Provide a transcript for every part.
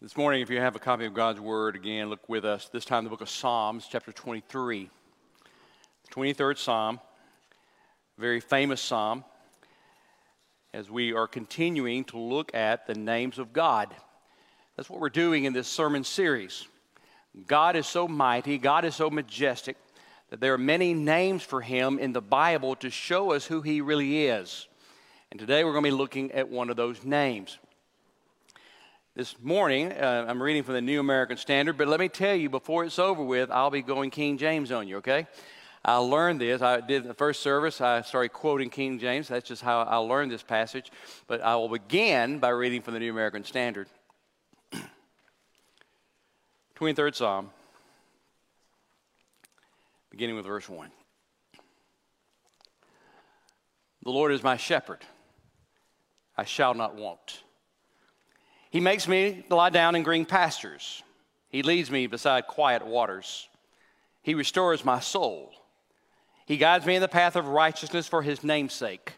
This morning, if you have a copy of God's Word, again, look with us. This time, the book of Psalms, chapter 23. The 23rd Psalm, very famous psalm, as we are continuing to look at the names of God. That's what we're doing in this sermon series. God is so mighty, God is so majestic, that there are many names for Him in the Bible to show us who He really is. And today, we're going to be looking at one of those names. This morning, uh, I'm reading from the New American Standard, but let me tell you before it's over with, I'll be going King James on you, okay? I learned this. I did the first service, I started quoting King James. That's just how I learned this passage. But I will begin by reading from the New American Standard. 23rd Psalm, beginning with verse 1. The Lord is my shepherd, I shall not want. He makes me lie down in green pastures. He leads me beside quiet waters. He restores my soul. He guides me in the path of righteousness for his name's sake.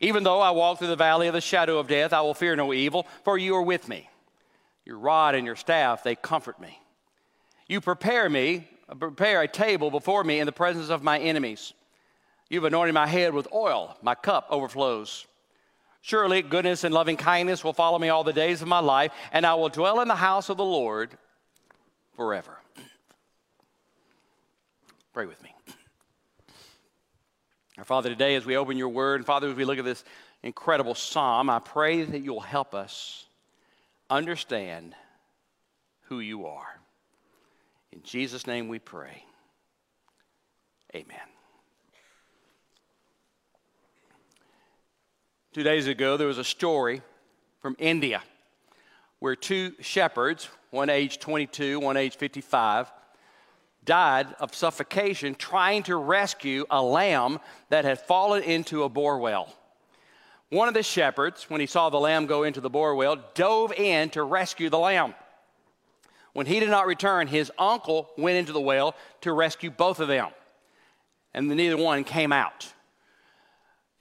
Even though I walk through the valley of the shadow of death, I will fear no evil, for you are with me. Your rod and your staff, they comfort me. You prepare me, prepare a table before me in the presence of my enemies. You've anointed my head with oil, my cup overflows. Surely goodness and loving kindness will follow me all the days of my life, and I will dwell in the house of the Lord forever. Pray with me. Our Father, today as we open your word, and Father, as we look at this incredible psalm, I pray that you'll help us understand who you are. In Jesus' name we pray. Amen. Two days ago, there was a story from India where two shepherds, one age 22, one age 55, died of suffocation trying to rescue a lamb that had fallen into a bore well. One of the shepherds, when he saw the lamb go into the bore well, dove in to rescue the lamb. When he did not return, his uncle went into the well to rescue both of them, and neither one came out.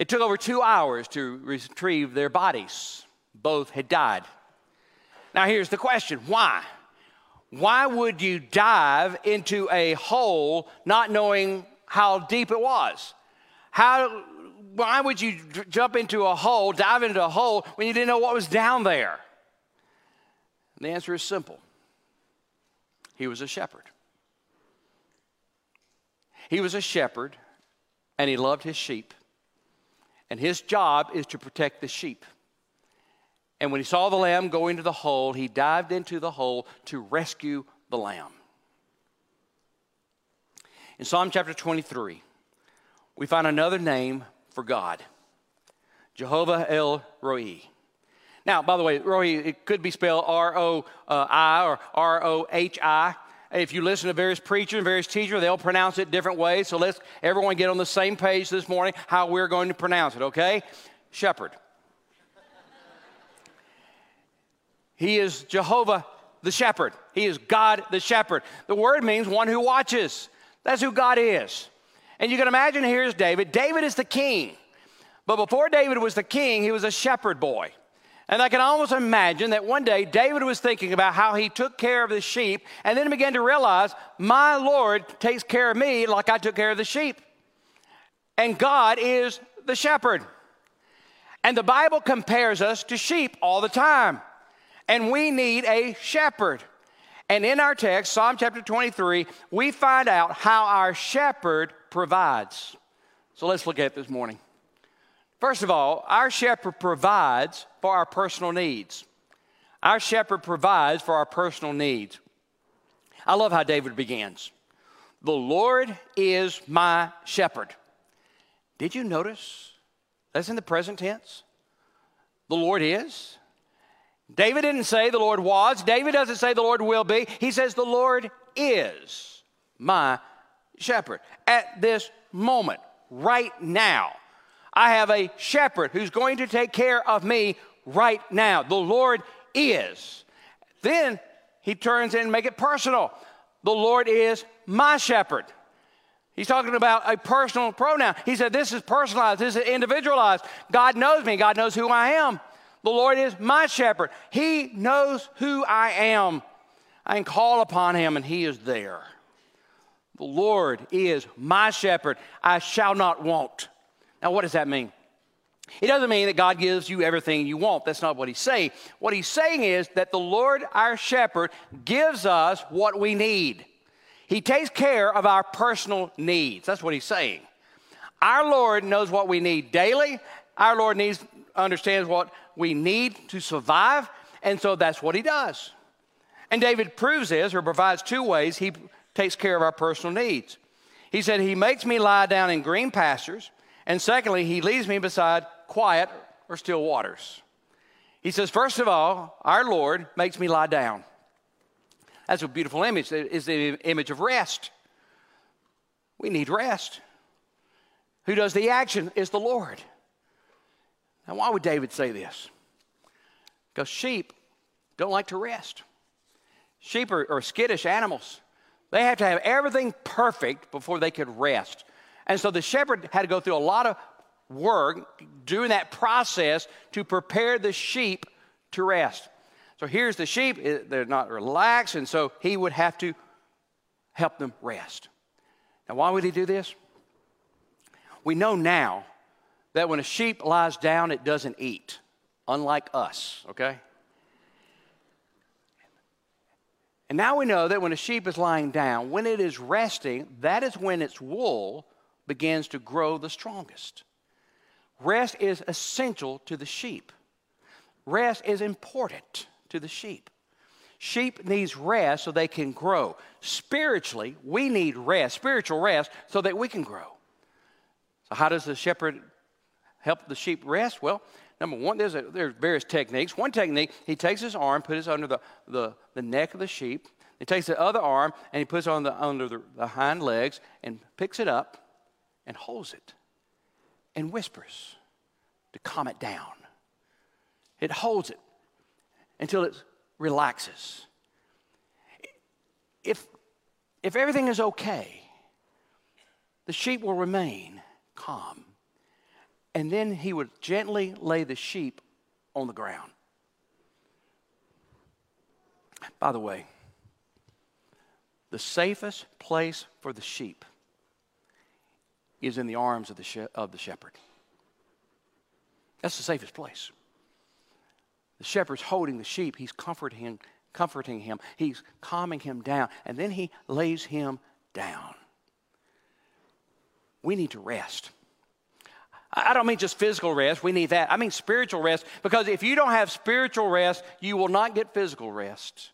It took over two hours to retrieve their bodies. Both had died. Now, here's the question why? Why would you dive into a hole not knowing how deep it was? How, why would you jump into a hole, dive into a hole, when you didn't know what was down there? And the answer is simple he was a shepherd. He was a shepherd, and he loved his sheep and his job is to protect the sheep. And when he saw the lamb go into the hole, he dived into the hole to rescue the lamb. In Psalm chapter 23, we find another name for God Jehovah El Roi. Now, by the way, Roi, it could be spelled R O uh, I or R O H I. If you listen to various preachers and various teachers, they'll pronounce it different ways. So let's everyone get on the same page this morning how we're going to pronounce it, okay? Shepherd. he is Jehovah the shepherd. He is God the shepherd. The word means one who watches. That's who God is. And you can imagine here's David. David is the king. But before David was the king, he was a shepherd boy. And I can almost imagine that one day David was thinking about how he took care of the sheep and then began to realize, my Lord takes care of me like I took care of the sheep. And God is the shepherd. And the Bible compares us to sheep all the time. And we need a shepherd. And in our text, Psalm chapter 23, we find out how our shepherd provides. So let's look at it this morning. First of all, our shepherd provides for our personal needs. Our shepherd provides for our personal needs. I love how David begins. The Lord is my shepherd. Did you notice? That's in the present tense. The Lord is. David didn't say the Lord was. David doesn't say the Lord will be. He says the Lord is my shepherd. At this moment, right now, I have a shepherd who's going to take care of me right now. The Lord is. Then he turns in and make it personal. The Lord is my shepherd. He's talking about a personal pronoun. He said, This is personalized, this is individualized. God knows me, God knows who I am. The Lord is my shepherd. He knows who I am. I can call upon him and he is there. The Lord is my shepherd. I shall not want. Now, what does that mean? It doesn't mean that God gives you everything you want. That's not what he's saying. What he's saying is that the Lord, our shepherd, gives us what we need. He takes care of our personal needs. That's what he's saying. Our Lord knows what we need daily. Our Lord needs, understands what we need to survive, and so that's what he does. And David proves this or provides two ways he takes care of our personal needs. He said, He makes me lie down in green pastures, and secondly, He leads me beside quiet or still waters. He says, First of all, our Lord makes me lie down. That's a beautiful image. It is the image of rest. We need rest. Who does the action is the Lord. Now, why would David say this? Because sheep don't like to rest. Sheep are, are, skittish animals. They have to have everything perfect before they could rest. And so the shepherd had to go through a lot of work during that process to prepare the sheep to rest. So here's the sheep, eh, they're not relaxed, and so he would have to help them rest. Now, why would he do this? We know now that when a sheep lies down, it doesn't eat, unlike us, okay? And now we know that when a sheep is lying down, when it is resting, that is when its wool begins to grow the strongest. Rest is essential to the sheep. Rest is important to the sheep. Sheep needs rest so they can grow. Spiritually, we need rest, spiritual rest, so that we can grow. So, how does the shepherd help the sheep rest? Well, number one, there's, a, there's various techniques. One technique, he takes his arm, puts it under the, the, the neck of the sheep. He takes the other arm and he puts it on the, under the, the hind legs and picks it up and holds it and whispers to calm it down. It holds it until it relaxes. If, if everything is okay, the sheep will remain calm. And then he would gently lay the sheep on the ground. By the way, the safest place for the sheep is in the arms of the, she- of the shepherd. That's the safest place. The shepherd's holding the sheep, he's comforting him, comforting him, he's calming him down, and then he lays him down. We need to rest. I don't mean just physical rest, we need that. I mean spiritual rest, because if you don't have spiritual rest, you will not get physical rest.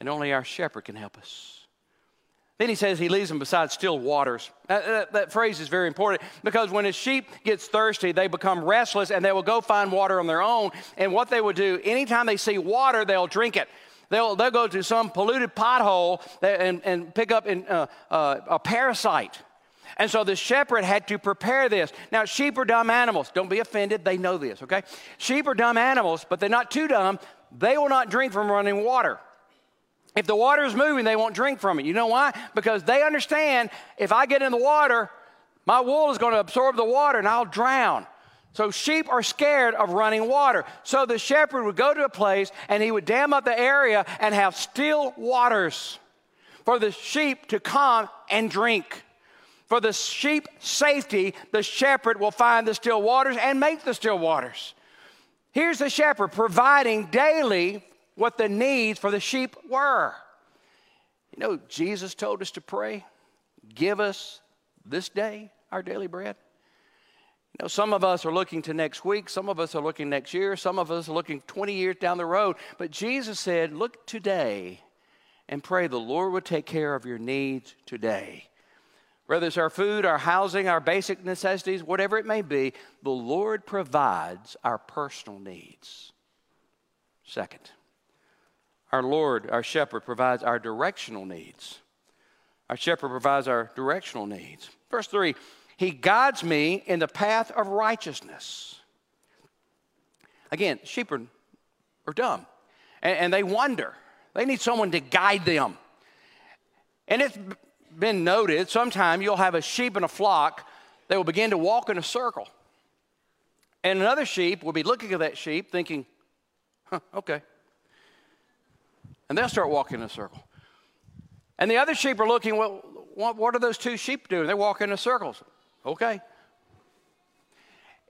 And only our shepherd can help us. Then he says he leaves them beside still waters. That, that, that, phrase is very important because when a sheep gets thirsty, they become restless and they will go find water on their own. And what they will do, anytime they see water, they'll drink it. They'll, they'll go to some polluted pothole and, and pick up in, uh, uh, a parasite. And so the shepherd had to prepare this. Now, sheep are dumb animals. Don't be offended. They know this, okay? Sheep are dumb animals, but they're not too dumb. They will not drink from running water. If the water is moving, they won't drink from it. You know why? Because they understand if I get in the water, my wool is going to absorb the water and I'll drown. So sheep are scared of running water. So the shepherd would go to a place and he would dam up the area and have still waters for the sheep to come and drink. For the sheep safety, the shepherd will find the still waters and make the still waters. Here's the shepherd providing daily what the needs for the sheep were. You know, Jesus told us to pray, give us this day our daily bread. You know, some of us are looking to next week, some of us are looking next year, some of us are looking 20 years down the road. But Jesus said, Look today and pray the Lord would take care of your needs today. Whether it's our food, our housing, our basic necessities, whatever it may be, the Lord provides our personal needs. Second, our Lord, our shepherd, provides our directional needs. Our shepherd provides our directional needs. Verse 3 He guides me in the path of righteousness. Again, sheep are, are dumb and, and they wonder. They need someone to guide them. And it's been noted sometime you'll have a sheep in a flock, they will begin to walk in a circle. And another sheep will be looking at that sheep thinking, huh, okay. And they'll start walking in a circle. And the other sheep are looking, well, what, what are those two sheep doing? They're walking in circles. Okay.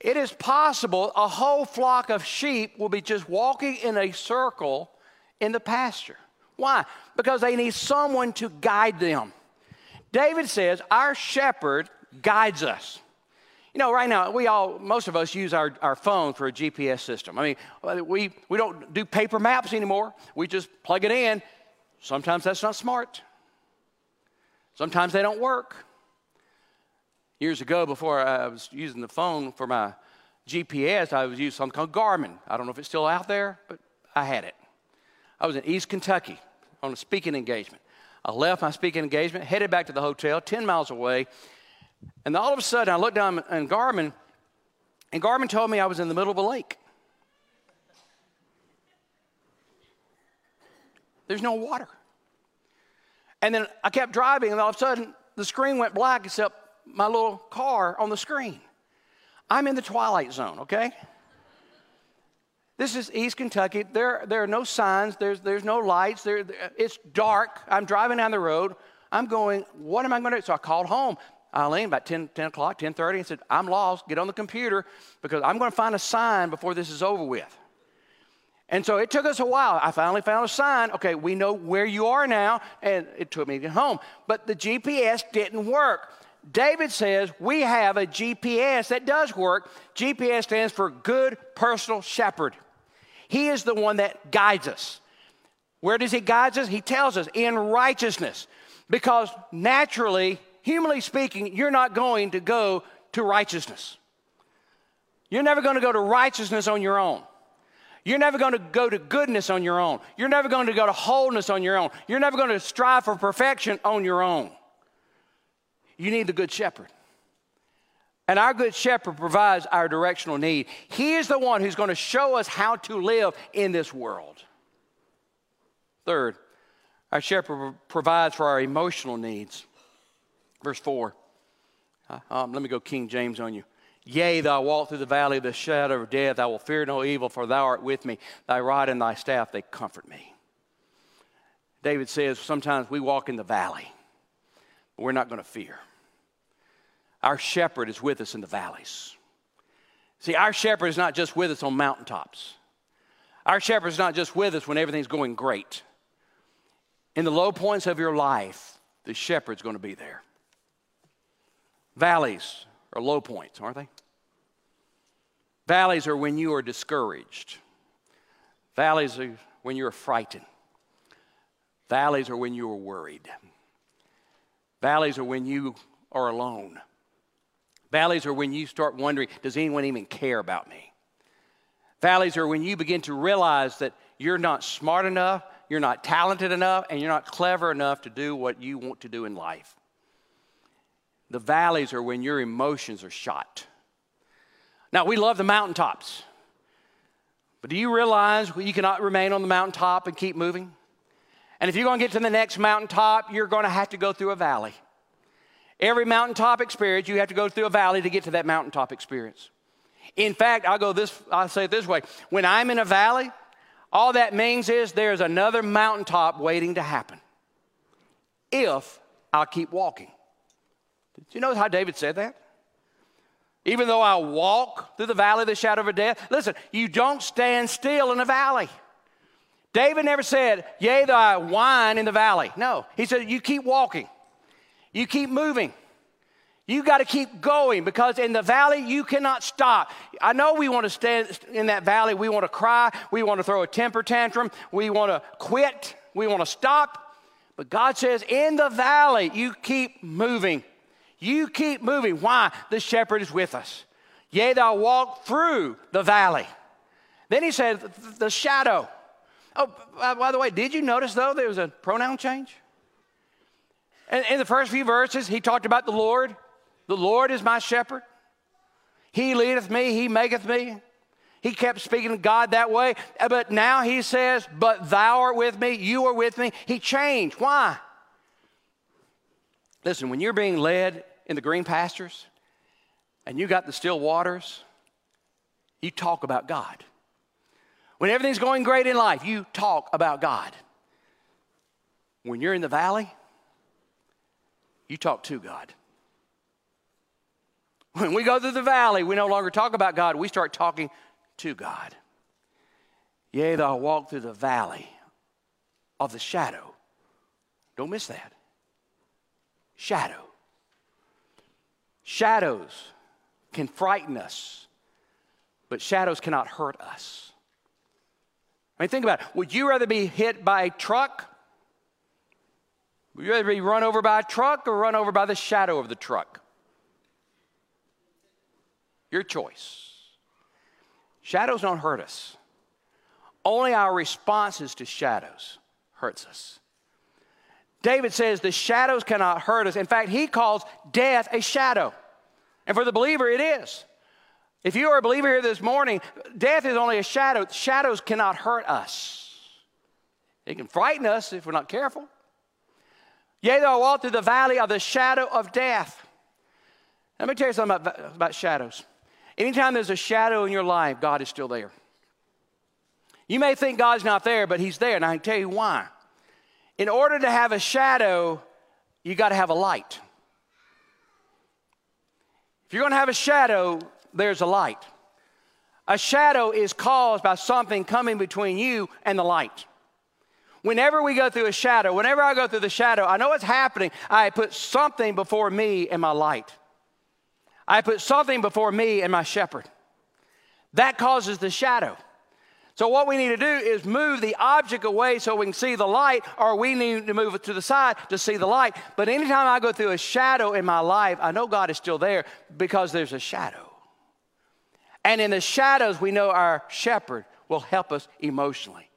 It is possible a whole flock of sheep will be just walking in a circle in the pasture. Why? Because they need someone to guide them. David says, Our shepherd guides us. You know, right now, we all, most of us use our, our phone for a GPS system. I mean, we, we don't do paper maps anymore. We just plug it in. Sometimes that's not smart. Sometimes they don't work. Years ago, before I was using the phone for my GPS, I was using something called Garmin. I don't know if it's still out there, but I had it. I was in East Kentucky on a speaking engagement. I left my speaking engagement, headed back to the hotel, 10 miles away, and all of a sudden I looked down and Garmin, and Garmin told me I was in the middle of a lake. There's no water. And then I kept driving, and all of a sudden the screen went black except my little car on the screen. I'm in the twilight zone, okay? This is East Kentucky. There, there are no signs, there's, there's no lights, there, it's dark. I'm driving down the road. I'm going, what am I going to do? So I called home. Eileen, about 10, 10 o'clock, 10.30, and said, I'm lost. Get on the computer because I'm going to find a sign before this is over with. And so it took us a while. I finally found a sign. Okay, we know where you are now, and it took me to get home. But the GPS didn't work. David says we have a GPS that does work. GPS stands for Good Personal Shepherd. He is the one that guides us. Where does He guide us? He tells us in righteousness. Because naturally, humanly speaking, you're not going to go to righteousness. You're never going to go to righteousness on your own. You're never going to go to goodness on your own. You're never going to go to wholeness on your own. You're never going to strive for perfection on your own. You need the good shepherd. And our good shepherd provides our directional need. He is the one who's going to show us how to live in this world. Third, our shepherd provides for our emotional needs. Verse 4. Uh, um, let me go King James on you. Yea, though I walk through the valley of the shadow of death, I will fear no evil, for thou art with me. Thy rod and thy staff, they comfort me. David says sometimes we walk in the valley, but we're not going to fear. Our shepherd is with us in the valleys. See, our shepherd is not just with us on mountaintops. Our shepherd is not just with us when everything's going great. In the low points of your life, the shepherd's going to be there. Valleys are low points, aren't they? Valleys are when you are discouraged. Valleys are when you're frightened. Valleys are when you are worried. Valleys are when you are alone. Valleys are when you start wondering, does anyone even care about me? Valleys are when you begin to realize that you're not smart enough, you're not talented enough, and you're not clever enough to do what you want to do in life. The valleys are when your emotions are shot. Now, we love the mountaintops. But do you realize you cannot remain on the mountaintop and keep moving? And if you're going to get to the next mountaintop, you're going to have to go through a valley. Every mountaintop experience, you have to go through a valley to get to that mountaintop experience. In fact, I'll go this, I'll say it this way. When I'm in a valley, all that means is there's another mountaintop waiting to happen. If I'll keep walking. Do you know how David said that? Even though I walk through the valley of the shadow of death. Listen, you don't stand still in a valley. David never said, Yea, though I whine in the valley. No, he said, You keep walking, you keep moving. You got to keep going because in the valley you cannot stop. I know we want to stand in that valley. We want to cry. We want to throw a temper tantrum. We want to quit. We want to stop. But God says, in the valley, you keep moving. You keep moving. Why? The shepherd is with us. Yea, thou walk through the valley. Then he said, the shadow. Oh, by the way, did you notice though there was a pronoun change? In, the first few verses, he talked about the Lord. The Lord is my shepherd. He leadeth me, he maketh me. He kept speaking to God that way. Uh, but now he says, But thou art with me, you are with me. He changed. Why? Listen, when you're being led in the green pastures and you got the still waters, you talk about God. When everything's going great in life, you talk about God. When you're in the valley, you talk to God. When we go through the valley, we no longer talk about God, we start talking to God. Yea, though I walk through the valley of the shadow. Don't miss that. Shadow. Shadows can frighten us, but shadows cannot hurt us. I mean, think about it. Would you rather be hit by a truck? Would you rather be run over by a truck or run over by the shadow of the truck? Your choice. Shadows don't hurt us. Only our responses to shadows hurts us. David says the shadows cannot hurt us. In fact, he calls death a shadow. And for the believer, it is. If you are a believer here this morning, death is only a shadow. Shadows cannot hurt us. It can frighten us if we're not careful. Yea, though I walk through the valley of the shadow of death. Let me tell you something about, about shadows. Anytime there's a shadow in your life, God is still there. You may think God's not there, but He's there, and I can tell you why. In order to have a shadow, you got to have a light. If you're going to have a shadow, there's a light. A shadow is caused by something coming between you and the light. Whenever we go through a shadow, whenever I go through the shadow, I know what's happening. I put something before me and my light. I put something before me and my shepherd. That causes the shadow. So, what we need to do is move the object away so we can see the light, or we need to move it to the side to see the light. But anytime I go through a shadow in my life, I know God is still there because there's a shadow. And in the shadows, we know our shepherd will help us emotionally.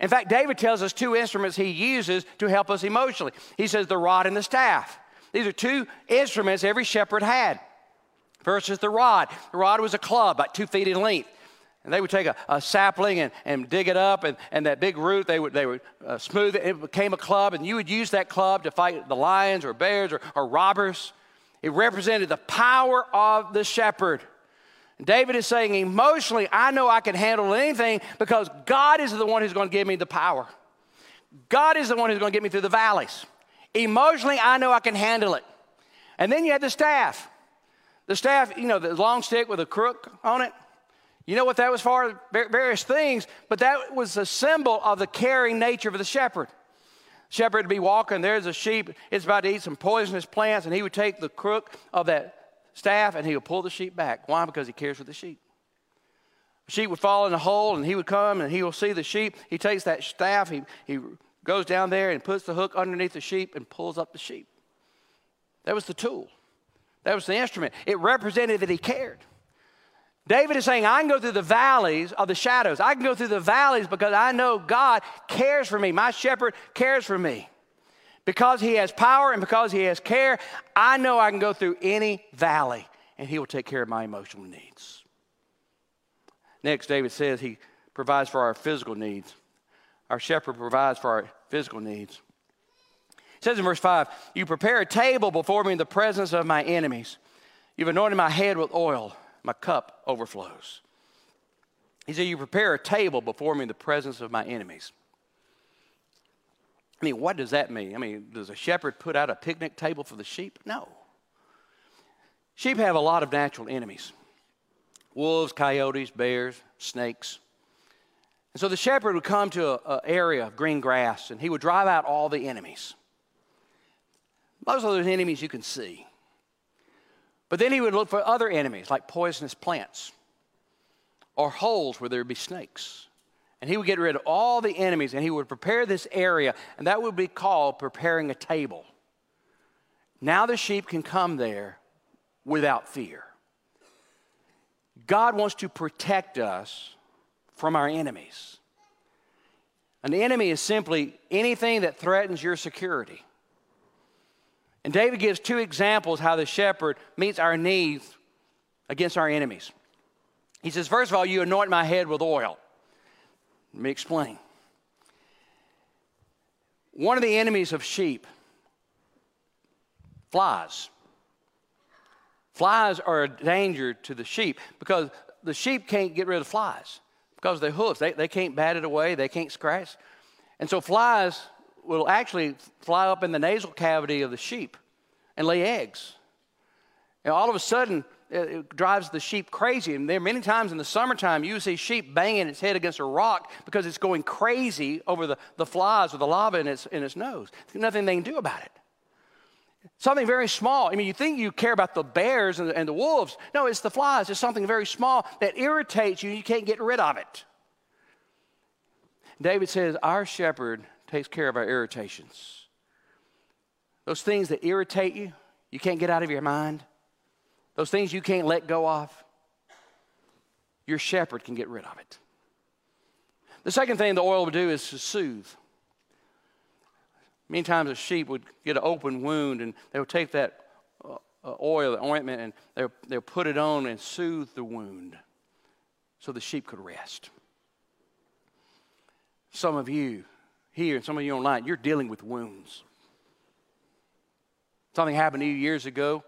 In fact, David tells us two instruments he uses to help us emotionally. He says the rod and the staff. These are two instruments every shepherd had. First is the rod. The rod was a club, about two feet in length. And they would take a, a sapling and, and dig it up, and, and that big root, they would, they would uh, smooth it. It became a club, and you would use that club to fight the lions or bears or, or robbers. It represented the power of the shepherd. David is saying, emotionally, I know I can handle anything because God is the one who's going to give me the power. God is the one who's going to get me through the valleys. Emotionally, I know I can handle it. And then you had the staff. The staff, you know, the long stick with a crook on it. You know what that was for? Various things, but that was a symbol of the caring nature of the shepherd. Shepherd would be walking, there's a sheep, it's about to eat some poisonous plants, and he would take the crook of that staff and he would pull the sheep back. Why? Because he cares for the sheep. The sheep would fall in a hole, and he would come and he will see the sheep. He takes that staff, he, he goes down there and puts the hook underneath the sheep and pulls up the sheep. That was the tool, that was the instrument. It represented that he cared. David is saying, I can go through the valleys of the shadows. I can go through the valleys because I know God cares for me. My shepherd cares for me. Because he has power and because he has care, I know I can go through any valley and he will take care of my emotional needs. Next, David says he provides for our physical needs. Our shepherd provides for our physical needs. It says in verse 5 You prepare a table before me in the presence of my enemies. You've anointed my head with oil my cup overflows. He said, You prepare a table before me in the presence of my enemies. I mean, what does that mean? I mean, does a shepherd put out a picnic table for the sheep? No. Sheep have a lot of natural enemies wolves, coyotes, bears, snakes. And so the shepherd would come to an area of green grass and he would drive out all the enemies. Most of those enemies you can see. But then he would look for other enemies like poisonous plants or holes where there would be snakes. And he would get rid of all the enemies and he would prepare this area, and that would be called preparing a table. Now the sheep can come there without fear. God wants to protect us from our enemies. An enemy is simply anything that threatens your security. And David gives two examples how the shepherd meets our needs against our enemies. He says, First of all, you anoint my head with oil. Let me explain. One of the enemies of sheep, flies. Flies are a danger to the sheep because the sheep can't get rid of flies because they're hooves. They, they can't bat it away, they can't scratch. And so flies will actually fly up in the nasal cavity of the sheep and lay eggs. And all of a sudden, it drives the sheep crazy. And there many times in the summertime you see sheep banging its head against a rock because it's going crazy over the, the flies or the lava in its, in its nose. There's nothing they can do about it. Something very small. I mean, you think you care about the bears and the, and the wolves. No, it's the flies. It's something very small that irritates you. You can't get rid of it. David says, Our shepherd takes care of our irritations. Those things that irritate you, you can't get out of your mind, those things you can't let go of, your shepherd can get rid of it. The second thing the oil would do is to soothe. Many times a sheep would get an open wound and they would take that uh, uh, oil, the ointment, and they'll, they'll put it on and soothe the wound so the sheep could rest. Some of you here and some of you online, you're dealing with wounds. Something happened to you years ago,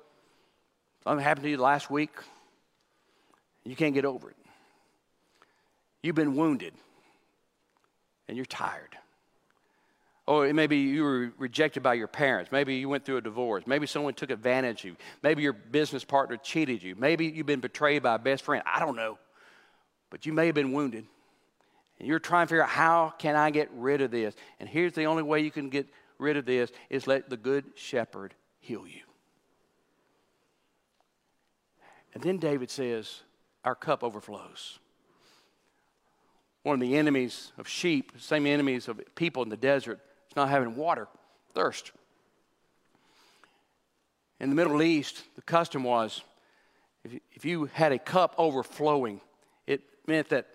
something happened to you last week, you can't get over it. You've been wounded and you're tired. Or maybe you were rejected by your parents. Maybe you went through a divorce. Maybe someone took advantage of you. Maybe your business partner cheated you. Maybe you've been betrayed by a best friend. I don't know. But you may have been wounded. And you're trying to figure out how can I get rid of this? And here's the only way you can get rid of this is let the good shepherd heal you. And then David says, Our cup overflows. One of the enemies of sheep, same enemies of people in the desert, is not having water, thirst. In the Middle East, the custom was if you, if you had a cup overflowing, it meant that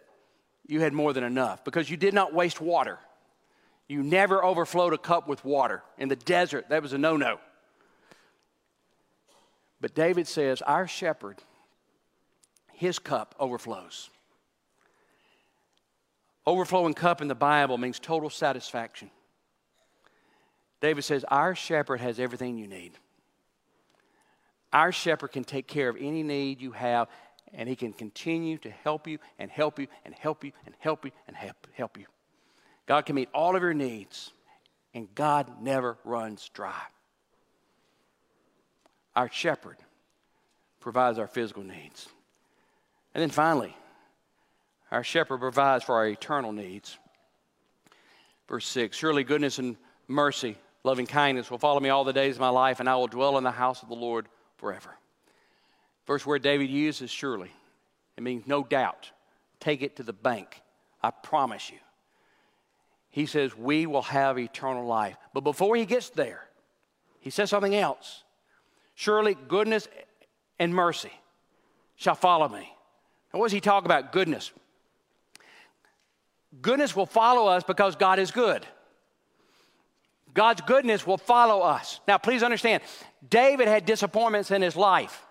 you had more than enough because you did not waste water. You never overflowed a cup with water. In the desert, that was a no no. But David says, Our shepherd, his cup overflows. Overflowing cup in the Bible means total satisfaction. David says, Our shepherd has everything you need. Our shepherd can take care of any need you have, and he can continue to help you and help you and help you and help you and help, help you. God can meet all of your needs, and God never runs dry. Our shepherd provides our physical needs. And then finally, our shepherd provides for our eternal needs. Verse 6 Surely goodness and mercy loving kindness will follow me all the days of my life, and I will dwell in the house of the Lord forever. First word David uses surely. It means no doubt. Take it to the bank. I promise you. He says, We will have eternal life. But before he gets there, he says something else. Surely goodness and mercy shall follow me. And what does he talk about? Goodness. Goodness will follow us because God is good. God's goodness will follow us. Now, please understand, David had disappointments in his life.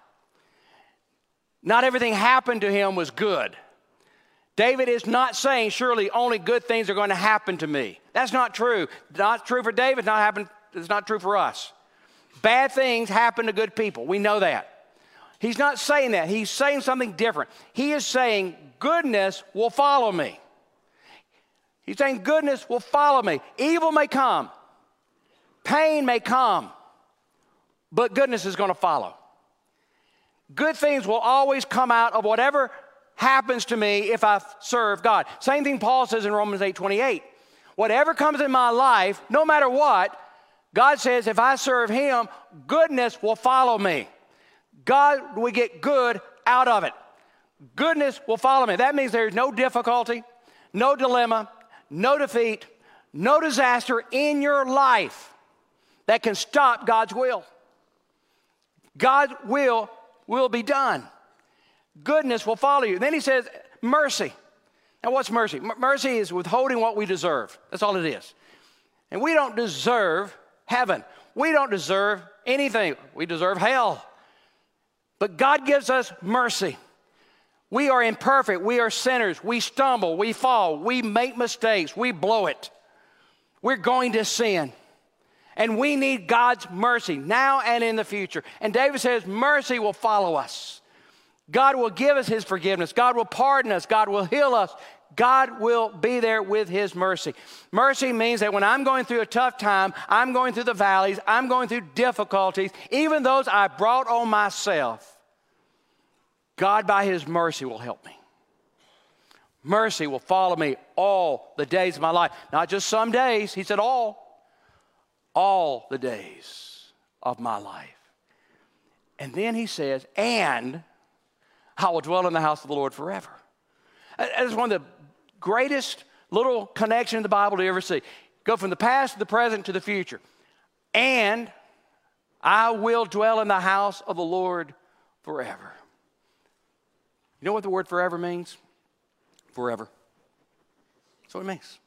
Not everything happened to him was good. David is not saying, surely only good things are going to happen to me. That's not true. Not true for David, not happen, it's not true for us. Bad things happen to good people. We know that. He's not saying that. He's saying something different. He is saying, goodness will follow me. He's saying, goodness will follow me. Evil may come, Pain may come, but goodness is going to follow. Good things will always come out of whatever happens to me if I serve God. Same thing Paul says in Romans 8 28. Whatever comes in my life, no matter what, God says if I serve Him, goodness will follow me. God will get good out of it. Goodness will follow me. That means there's no difficulty, no dilemma, no defeat, no disaster in your life that can stop God's will. God's will will be done. Goodness will follow you. Then he says, mercy. Now, what's mercy? M- mercy is withholding what we deserve. That's all it is. And we don't deserve heaven. We don't deserve anything. We deserve hell. But God gives us mercy. We are imperfect. We are sinners. We stumble. We fall. We make mistakes. We blow it. We're going to sin. And we need God's mercy now and in the future. And David says, Mercy will follow us. God will give us His forgiveness. God will pardon us. God will heal us. God will be there with His mercy. Mercy means that when I'm going through a tough time, I'm going through the valleys, I'm going through difficulties, even those I brought on myself, God, by His mercy, will help me. Mercy will follow me all the days of my life. Not just some days, He said all. All the days of my life. And then He says, and I will dwell in the house of the Lord forever. That is one of the greatest little connection in the Bible to ever see. Go from the past to the present to the future. And I will dwell in the house of the Lord forever. You know what the word forever means? Forever. That's what it means.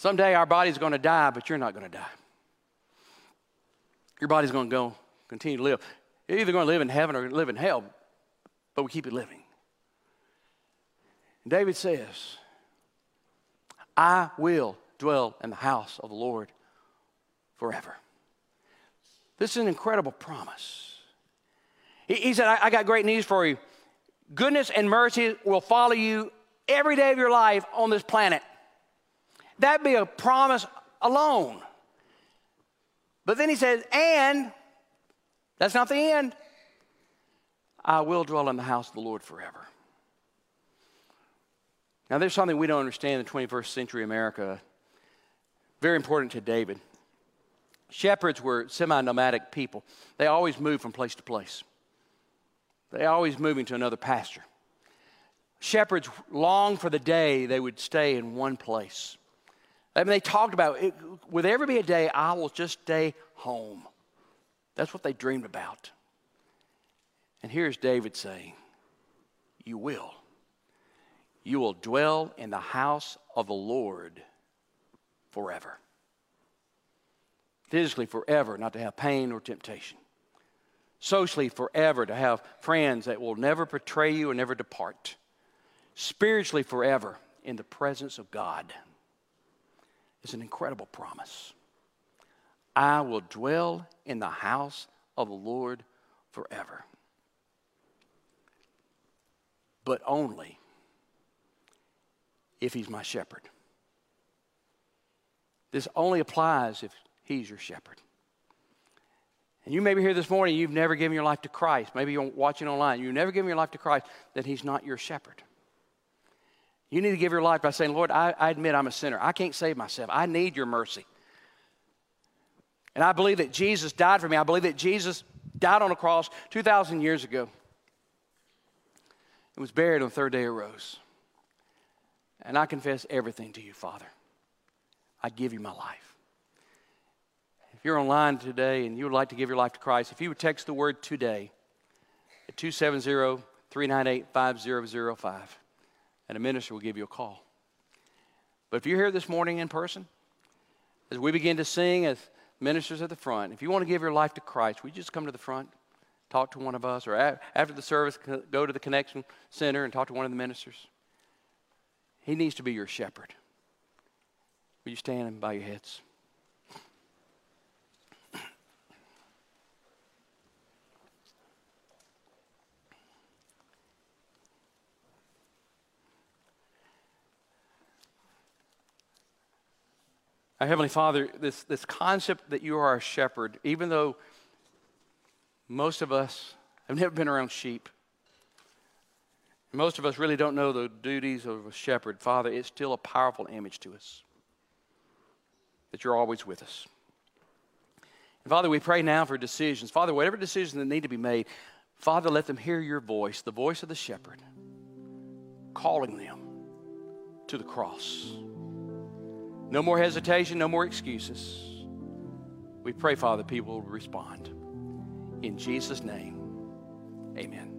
Someday our body's going to die, but you're not going to die. Your body's going to go, continue to live. You're either going to live in heaven or live in hell, but we keep it living. And David says, I will dwell in the house of the Lord forever. This is an incredible promise. He, he said, I, I got great news for you. Goodness and mercy will follow you every day of your life on this planet. That'd be a promise alone. But then he says, and that's not the end. I will dwell in the house of the Lord forever. Now, there's something we don't understand in 21st century America, very important to David. Shepherds were semi nomadic people, they always moved from place to place, they always moving to another pasture. Shepherds longed for the day they would stay in one place. I mean, they talked about it, will there ever be a day I will just stay home? That's what they dreamed about. And here's David saying, You will. You will dwell in the house of the Lord forever. Physically, forever, not to have pain or temptation. Socially, forever, to have friends that will never betray you and never depart. Spiritually, forever, in the presence of God. It's an incredible promise. I will dwell in the house of the Lord forever. But only if he's my shepherd. This only applies if he's your shepherd. And you may be here this morning, you've never given your life to Christ. Maybe you're watching online, you've never given your life to Christ, that he's not your shepherd. You need to give your life by saying, Lord, I, I admit I'm a sinner. I can't save myself. I need your mercy. And I believe that Jesus died for me. I believe that Jesus died on a cross 2,000 years ago and was buried on the third day arose. And I confess everything to you, Father. I give you my life. If you're online today and you would like to give your life to Christ, if you would text the word today at 270 398 5005, and a minister will give you a call. But if you're here this morning in person, as we begin to sing as ministers at the front, if you want to give your life to Christ, we just come to the front, talk to one of us, or after the service, go to the Connection Center and talk to one of the ministers. He needs to be your shepherd. Will you stand by your heads? Our Heavenly Father, this, this concept that you are a shepherd, even though most of us have never been around sheep, most of us really don't know the duties of a shepherd. Father, it's still a powerful image to us that you're always with us. And Father, we pray now for decisions. Father, whatever decisions that need to be made, Father, let them hear your voice, the voice of the shepherd, calling them to the cross. No more hesitation, no more excuses. We pray, Father, people will respond. In Jesus' name, amen.